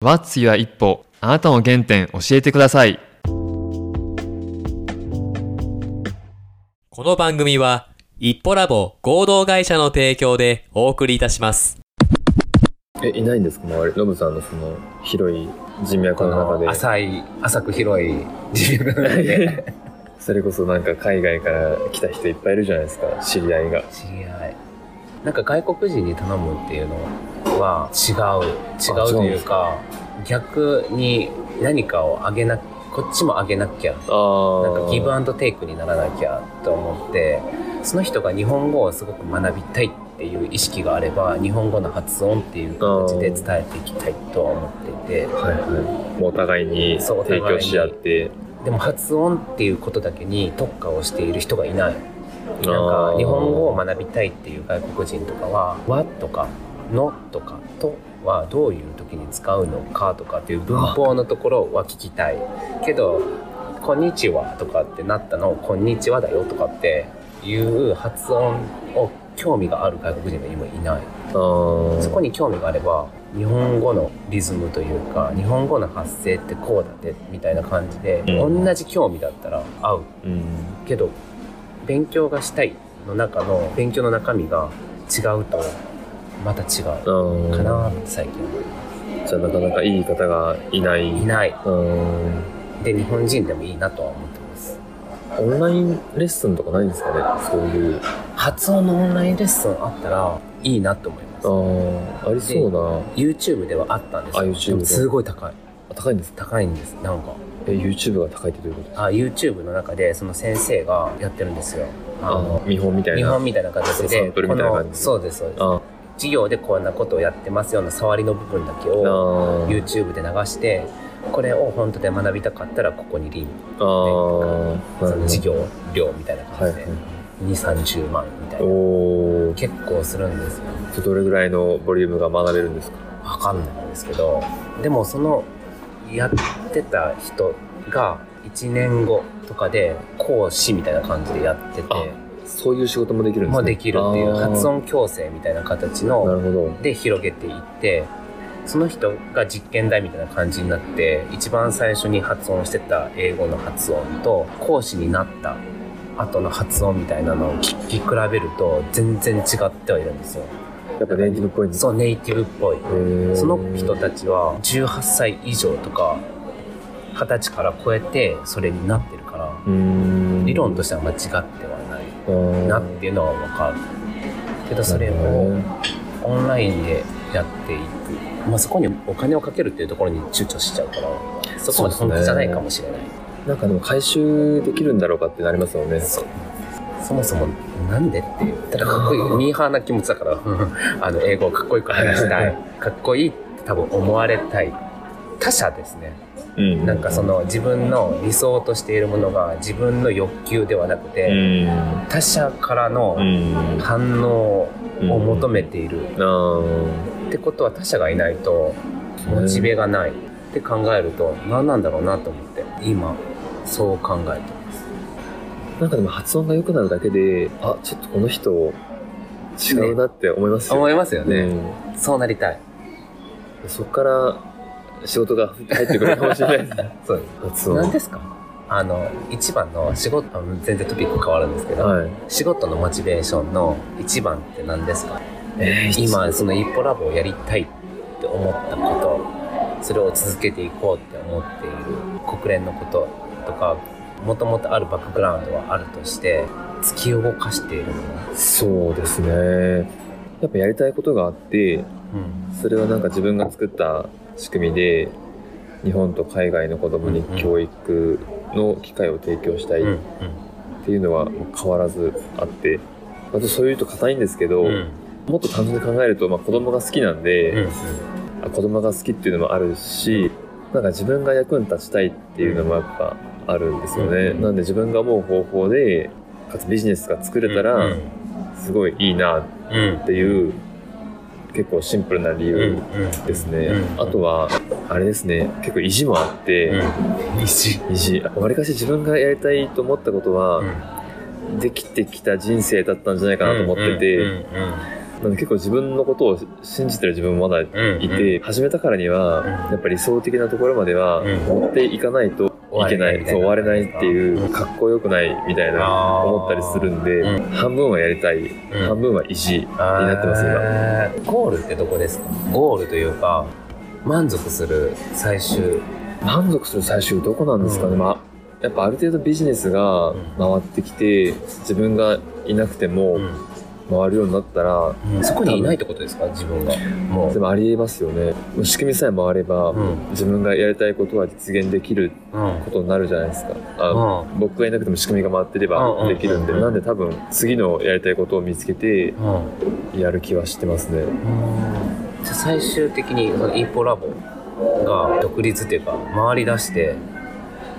What's Your 一歩あなたの原点教えてくださいこの番組は、一歩ラボ合同会社の提供でお送りいたします。え、いないんですか周り？ノブさんのその広い人脈この中での。浅い、浅く広い人脈の中で それこそなんか海外から来た人いっぱいいるじゃないですか。知り合いが。知り合い。なんか外国人に頼むっていうのは違う。違うというか、逆に何かをあげな、こっちもあげなきゃ。あなんかギブアンドテイクにならなきゃと思って、その人が日本語をすごく学びたいっていう意識があれば、日本語の発音っていう形で伝えていきたいとは思っていて、はいはい。お互いに提供し合って。でも発音っていうことだけに特化をしている人がいない。なんか日本語を学びたいっていう外国人とかは「は」とか「の」とか「と」はどういう時に使うのかとかっていう文法のところは聞きたいけど「こんにちは」とかってなったの「こんにちはだよ」とかっていう発音を興味がある外国人が今いない。そこに興味があれば日本語のリズムというか日本語の発声ってこうだねみたいな感じで、うん。同じ興味だったら合う。うん。けど勉強がしたいの中の勉強の中身が違うとまた違うかなって最近。じゃあなかなかいい方がいない。いない。うん。で日本人でもいいなとは思ってます。オンラインレッスンとかないんですかね？そういう。発音のオンラインレッスンあったらいいなと思います。ああ、ありそうな。YouTube ではあったんですよ。あ YouTube すごい高い。あ高いんですか？高いんです。なんか。え、YouTube が高いってどういうことですか？あ YouTube の中でその先生がやってるんですよ。あの見本みたいな。日本みたいな形でサンプルみたいな感じそうですそうです。あ授業でこんなことをやってますような触りの部分だけあをー。YouTube で流してこれを本当で学びたかったらここにリンク。あー。その授業料みたいなはいはい。感じで2 3 0万みたいな。結構するんですよ。どれぐらいのボリュームが学べるんですか？わかんないんですけどでもそのやってた人が1年後とかで講師みたいな感じでやっててあそういう仕事もできるんですね。もうできるっていう発音矯正みたいな形なので広げていってその人が実験台みたいな感じになって一番最初に発音してた英語の発音と講師になった後の発音みたいなのを聞き比べると全然違ってはいるんですよ。やっぱネイティブっぽいそうネイティブっぽい。その人たちは18歳以上とか20歳から超えてそれになってるから理論としては間違ってはなっていうのは分かる。けどそれをオンラインでやっていく、まあ、そこにお金をかけるっていうところに躊躇しちゃうからそこまで本気じゃないかもしれない。なんかでも回収できるんだろうかってなりますよね。そもそもなんでってたらかっこいい。ミーハーな気持ちだから。あの英語をかっこよく話したい。かっこいいって多分思われたい。他者ですねうん。なんかその自分の理想としているものが自分の欲求ではなくうてん。他者からのうん。反応を求めている。ってことは他者がいないとモチベがない。って考えると何なんだろうなと思って今そう考えてます。なんかでも発音が良くなるだけであちょっとこの人違うなって思いますよ思いますよね、うん。そうなりたい。そこから仕事が入ってくるかもしれないです。ね そう発音何ですか？あの一番の仕事全然トピック変わるんですけど、はい。仕事のモチベーションの一番って何ですか？えー今その一歩ラボをやりたいって思ったことそれを続けていこうって思っている国連のこととかもともとあるバックグラウンドはあるとして突き動かしているもの、そうですね。やっぱやりたいことがあってうん。それはなんか自分が作った仕組みで日本と海外の子供に教育の機会を提供したいうんっていうのは変わらずあってあとそういうと硬いんですけど、うん。もっと単純に考えると、まあ、子供が好きなんで、うんあ子供が好きっていうのもあるしなんか自分が役に立ちたいっていうのもやっぱあるんですよね、うんなんで自分が思う方法でかつビジネスが作れたらすごいいいなうんっていう結構シンプルな理由ですね、うん。あとはあれですね。結構意地もあって、うん。石意地。わりかし自分がやりたいと思ったことは、うん。できてきた人生だったんじゃないかなと思ってて、結構自分のことを信じてる自分もまだいて、始めたからには、やっぱり理想的なところまではうん。持っていかないといけない、そう終われないっていう、かっこよくないみたいな思ったりするんで、うん。半分はやりたい、ん。半分は意地になってます、今。えー。ゴールってどこですか？ゴールというか満足する最終。満足する最終どこなんですかね、うん。まあやっぱある程度ビジネスが回ってきて自分がいなくても回るようになったら、そこにいないってことですか？自分が。もう。でもありえますよね。仕組みさえ回れば、うん。自分がやりたいことは実現できるうん。ことになるじゃないですか。あ、う僕がいなくても仕組みが回ってれうんうんうん。ばできるんで、なんで多分次のやりたいことを見つけてうん。やる気はしてますね。じゃあ最終的にイーポラボが独立っていうか回り出して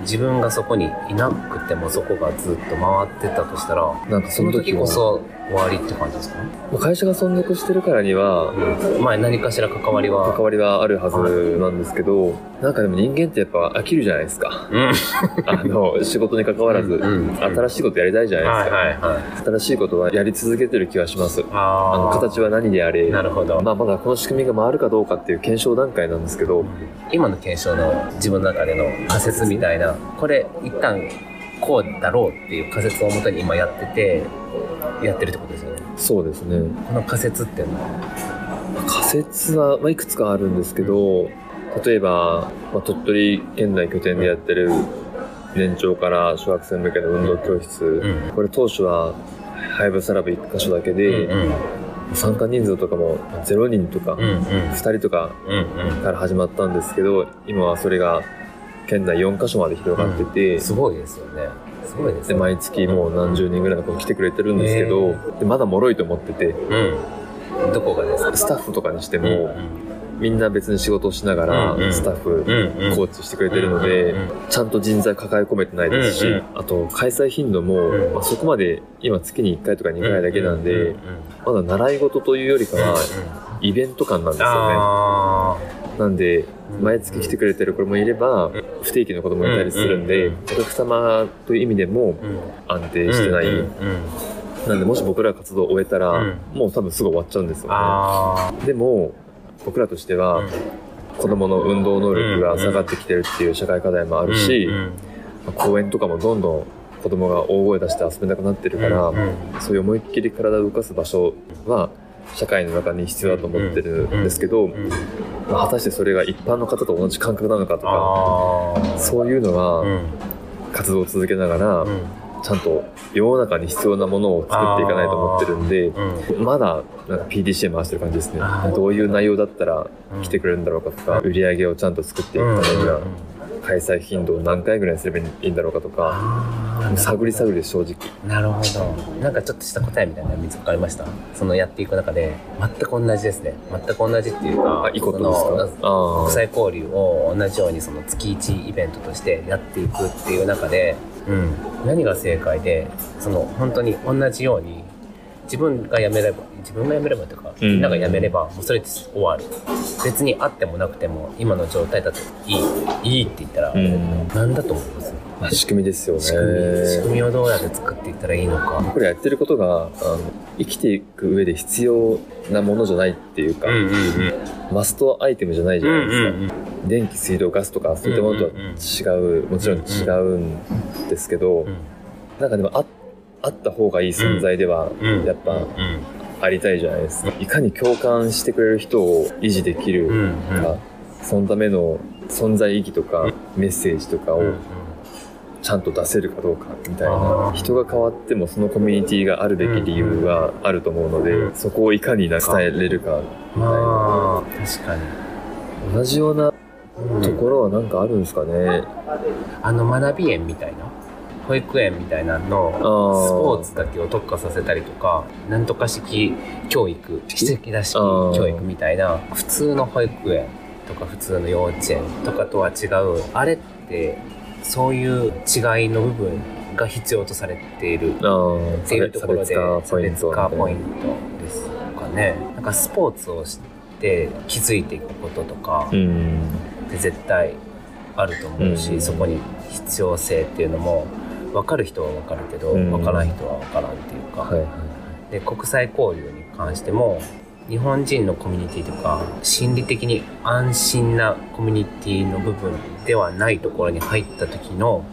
自分がそこにいなくてもそこがずっと回ってたとしたらなんかそその時こそ終わりって感じですか？まあ会社が存続してるからにはまあ何かしら関わりは関わりはあるはずなんですけど、なんかでも人間ってやっぱ飽きるじゃないですか。うん。あの仕事に関わらず、うん。うん。新しいことやりたいじゃないですか、はいはいはい。新しいことはやり続けてる気がします。あの形は何であれなるほど、まあ、まだこの仕組みが回るかどうかっていう検証段階なんですけど今の検証の自分の中での仮説みたいなこれ一旦こうだろうっていう仮説をもとに今やっててやってるってことですよね。そうですね。この仮説っていうのは。仮説は、まあ、いくつかあるんですけど例えば、まあ、鳥取県内拠点でやってる年長から小学生向けの運動教室、んこれ当初はハイブサラブ1箇所だけで、うん参加人数とかも0人とかうんうん。2人とかうんうん。から始まったんですけど今はそれが県内4カ所まで広がってて、すごいですよねすごいですねで毎月もう何十人ぐらいの子来てくれてるんですけど、でまだ脆いと思ってて。うん。どこがですか？スタッフとかにしても、うんみんな別に仕事をしながら、スタッフ、コーチしてくれてるので、ちゃんと人材抱え込めてないですし、あと開催頻度も、うん。まあ、そこまで今月に1回とか2回だけなんで、まだ習い事というよりかは、イベント感なんですよね。あなんで、うん。毎月来てくれてる子もいれば、ん。不定期の子もいたりするんで、うんお客様という意味でも安定してない。なんで、もし僕らが活動を終えたら、うん。もう多分すぐ終わっちゃうんですよね。あでも、僕らとしては、子供の運動能力が下がってきてるっていう社会課題もああるし、公園とかもどんどん子供が大声出して遊べなくなってるから、そういう思いっきり体を動かす場所は社会の中に必要だと思ってるんですけど、うん。まあ果たしてそれが一般の方と同じ感覚なのかとか、そういうのうはん。活動を続けながら、うん。ちゃんと世の中に必要なものを作っていかないと思ってるんで、うん。まだなんか PDCA 回してる感じですね。どういう内容だったら来てくれるんだろうかとか、売り上げをちゃんと作っていくためには、開催頻度を何回ぐらいにすればいいんだろうかとか、探り探りで正直。なるほど。なんかちょっとした答えみたいなの見つかりました？そのやっていく中で。全く同じですね。全く同じっていうかあ、いいことですか？あ国際交流を同じようにその月1イベントとしてやっていくっていう中で、うん、何が正解でその本当に同じように自分が辞めれば自分が辞めればというか、うん。みんなが辞めればもうそれで終わる。別にあってもなくても今の状態だといいいいって言ったら、うん。何だと思います？まあ、仕組みですよね。仕組み仕組みをどうやって作っていったらいいのか。僕らやってることがあの生きていく上で必要なものじゃないっていうか、うんうんうん。マストアイテムじゃないじゃないですか、うん電気水道ガスとかそういったものとは違う、もちろん違うんですけど、うん。なんかでもああった方がいい存在ではうん。やっぱうん。ありたいじゃないですか、いかに共感してくれる人を維持できるか、うん。そのための存在意義とかメッセージとかをうんちゃんと出せるかどうかみたいあなー。人が変わってもそのコミュニティがあるべき理由があると思うので、うん。そこをいかに伝えれるか。みたいな確かに。同じようなうんところはなんかあるんですかね、あの学び園みたいな？保育園みたいなのスポーツだけを特化させたりとかなんとか式教育奇跡だ式教育みたいな普通の保育園とか普通の幼稚園とかとは違うあれってそういう違いの部分が必要とされているっていうところで差差別化ポイントトですかね。なんかスポーツをして気づいていくこととかうん。って絶対あると思うし、うん。そこに必要性っていうのも分かる人は分かるけど、うん。分からん人は分からんっていうか、はいはいで国際交流に関しても日本人のコミュニティとか心理的に安心なコミュニティの部分ではないところに入った時の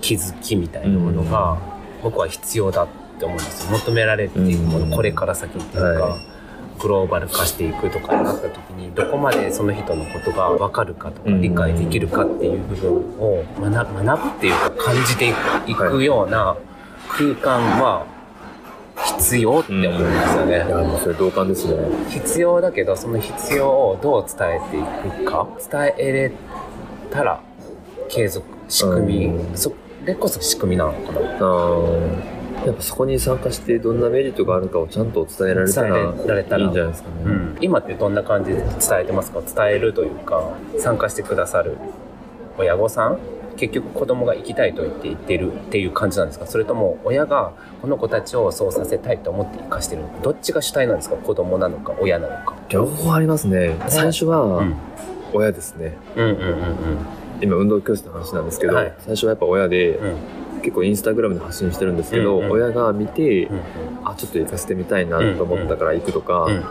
気づきみたいなものが僕は必要だって思うんですよ。求められているものこれから先っていうか、はいグローバル化していくとかになった時にどこまでその人のことが分かるかとかうん。理解できるかっていう部分を学ぶっていうか感じていくような空間は必要って思うんですよね。うそれ同感ですね。必要だけどその必要をどう伝えていくか伝えれたら継続仕組み、うん。それこそ仕組みなのかな。あーやっぱそこに参加してどんなメリットがあるかをちゃんと伝えられたら伝えられたら。いいんじゃないですかね。うん、今ってどんな感じで伝えてますか？伝えるというか参加してくださる。親御さん？結局子供が行きたいと言って言ってるっていう感じなんですか？それとも親がこの子たちをそうさせたいと思って生かしてる。のかどっちが主体なんですか？子供なのか親なのか、両方ありますね。最初はうん、親ですね。うんうんうん。今運動教室の話なんですけど、はい。最初はやっぱ親で、うん結構インスタグラムで発信してるんですけど、うんうん。親が見て、うんあ、ちょっと行かせてみたいなと思ったから行くとか、うんうん。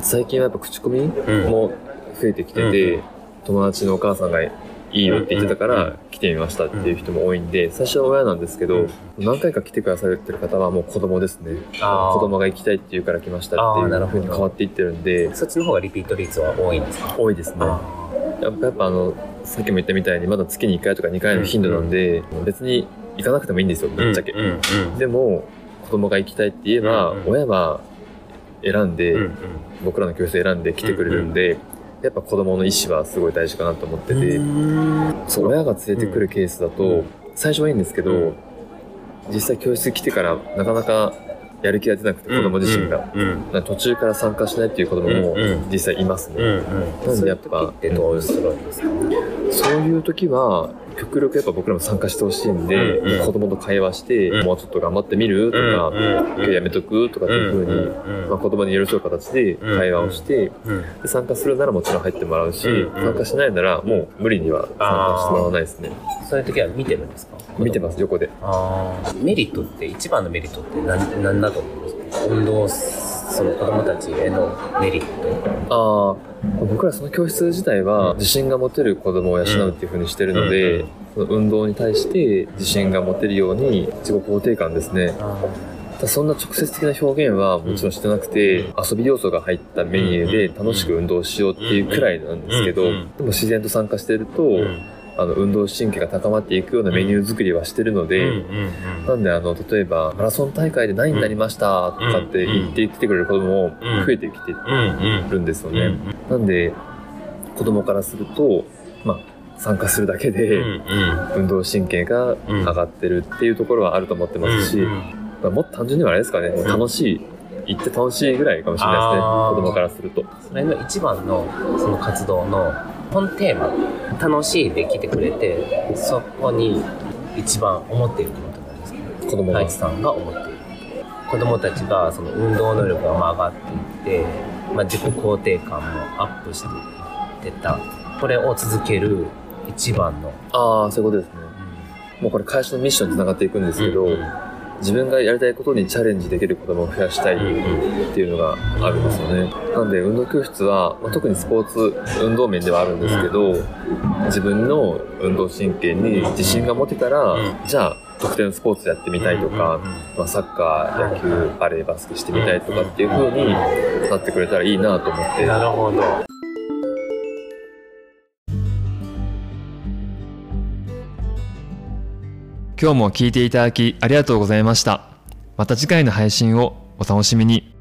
最近はやっぱ口コミうん。も増えてきてて、うん友達のお母さんがいいよって言ってたかうんうんら来てみましたっていう人も多いんで、最初は親なんですけど、うん。何回か来てくださってる方はもう子供ですね。子供が行きたいって言うから来ましたっていうなるほど。風に変わっていってるんで、そっちの方がリピート率は多いんですか？多いですね。あやっぱやっぱあの、さっきも言ったみたいにまだ月に1回とか2回の頻度なんで、別に行かなくてもいいんですよ、ぶっちゃけ。うんうん。でも、子供が行きたいって言えば、うんうん。親は選んで、うんうん。僕らの教室選んで来てくれるんで、やっぱ子供の意思はすごい大事かなと思ってて、そう、親が連れてくるケースだと、うん。最初はいいんですけど、うん。実際教室来てからなかなかやる気が出なくて、子供自身が。うんうん。なんか途中から参加しないっていう子供も実際いますね。うんうん。なんでやっぱそういう時ってどうするんですか？そういう時は、極力やっぱ僕らも参加してほしいんで、うんうん。子供と会話して、うん。もうちょっと頑張ってみる？とか、今日やめとく？とかっていう風に、まあ、子供に寄り添う形で会話をして、うんで参加するならもちろん入ってもらうし、うんうん。参加しないならもう無理には参加してもらわないですね。そういう時は見てるんですか？見てます、横で。メリットって一番のメリットって何何だと思いますか運動その子供たちへのメリット。ああ、僕らその教室自体は自信が持てる子供を養うっていう風にしてるので、うんその運動に対して自信が持てるように自己肯定感ですね。そんな直接的な表現はもちろんしてなくて、遊び要素が入ったメニューで楽しく運動しようっていうくらいなんですけど、うんでも自然と参加してると、あの運動神経が高まっていくようなメニュー作りはしてるので、なんであの例えばマラソン大会で何位になりましたとかって言ってきてくれる子供も増えてきてるんですよね。なんで子供からすると、まあ、参加するだけで運動神経が上がってるっていうところはあると思ってますし、まあ、もっと単純にはあれですかね、楽しい、行って楽しいぐらいかもしれないですね、子供からすると。それの一番のその活動の本テーマ楽しいで来てくれてそこに一番思っていることなんですか子供が。さんが思っている子供たちがその運動能力が上がっていって、まあ、自己肯定感もアップしていってた。これを続ける一番の、ああ、そういうことですね。もうこれ会社のミッションにつながっていくんですけど、自分がやりたいことにチャレンジできる子供を増やしたいっていうのがあるんですよね。なんで運動教室は、まあ、特にスポーツ運動面ではあるんですけど、自分の運動神経に自信が持てたら、じゃあ特定のスポーツやってみたいとか、まあ、サッカー、野球、バレー、バスケしてみたいとかっていう風になってくれたらいいなと思って。なるほど今日も聞いていただきありがとうございました。また次回の配信をお楽しみに。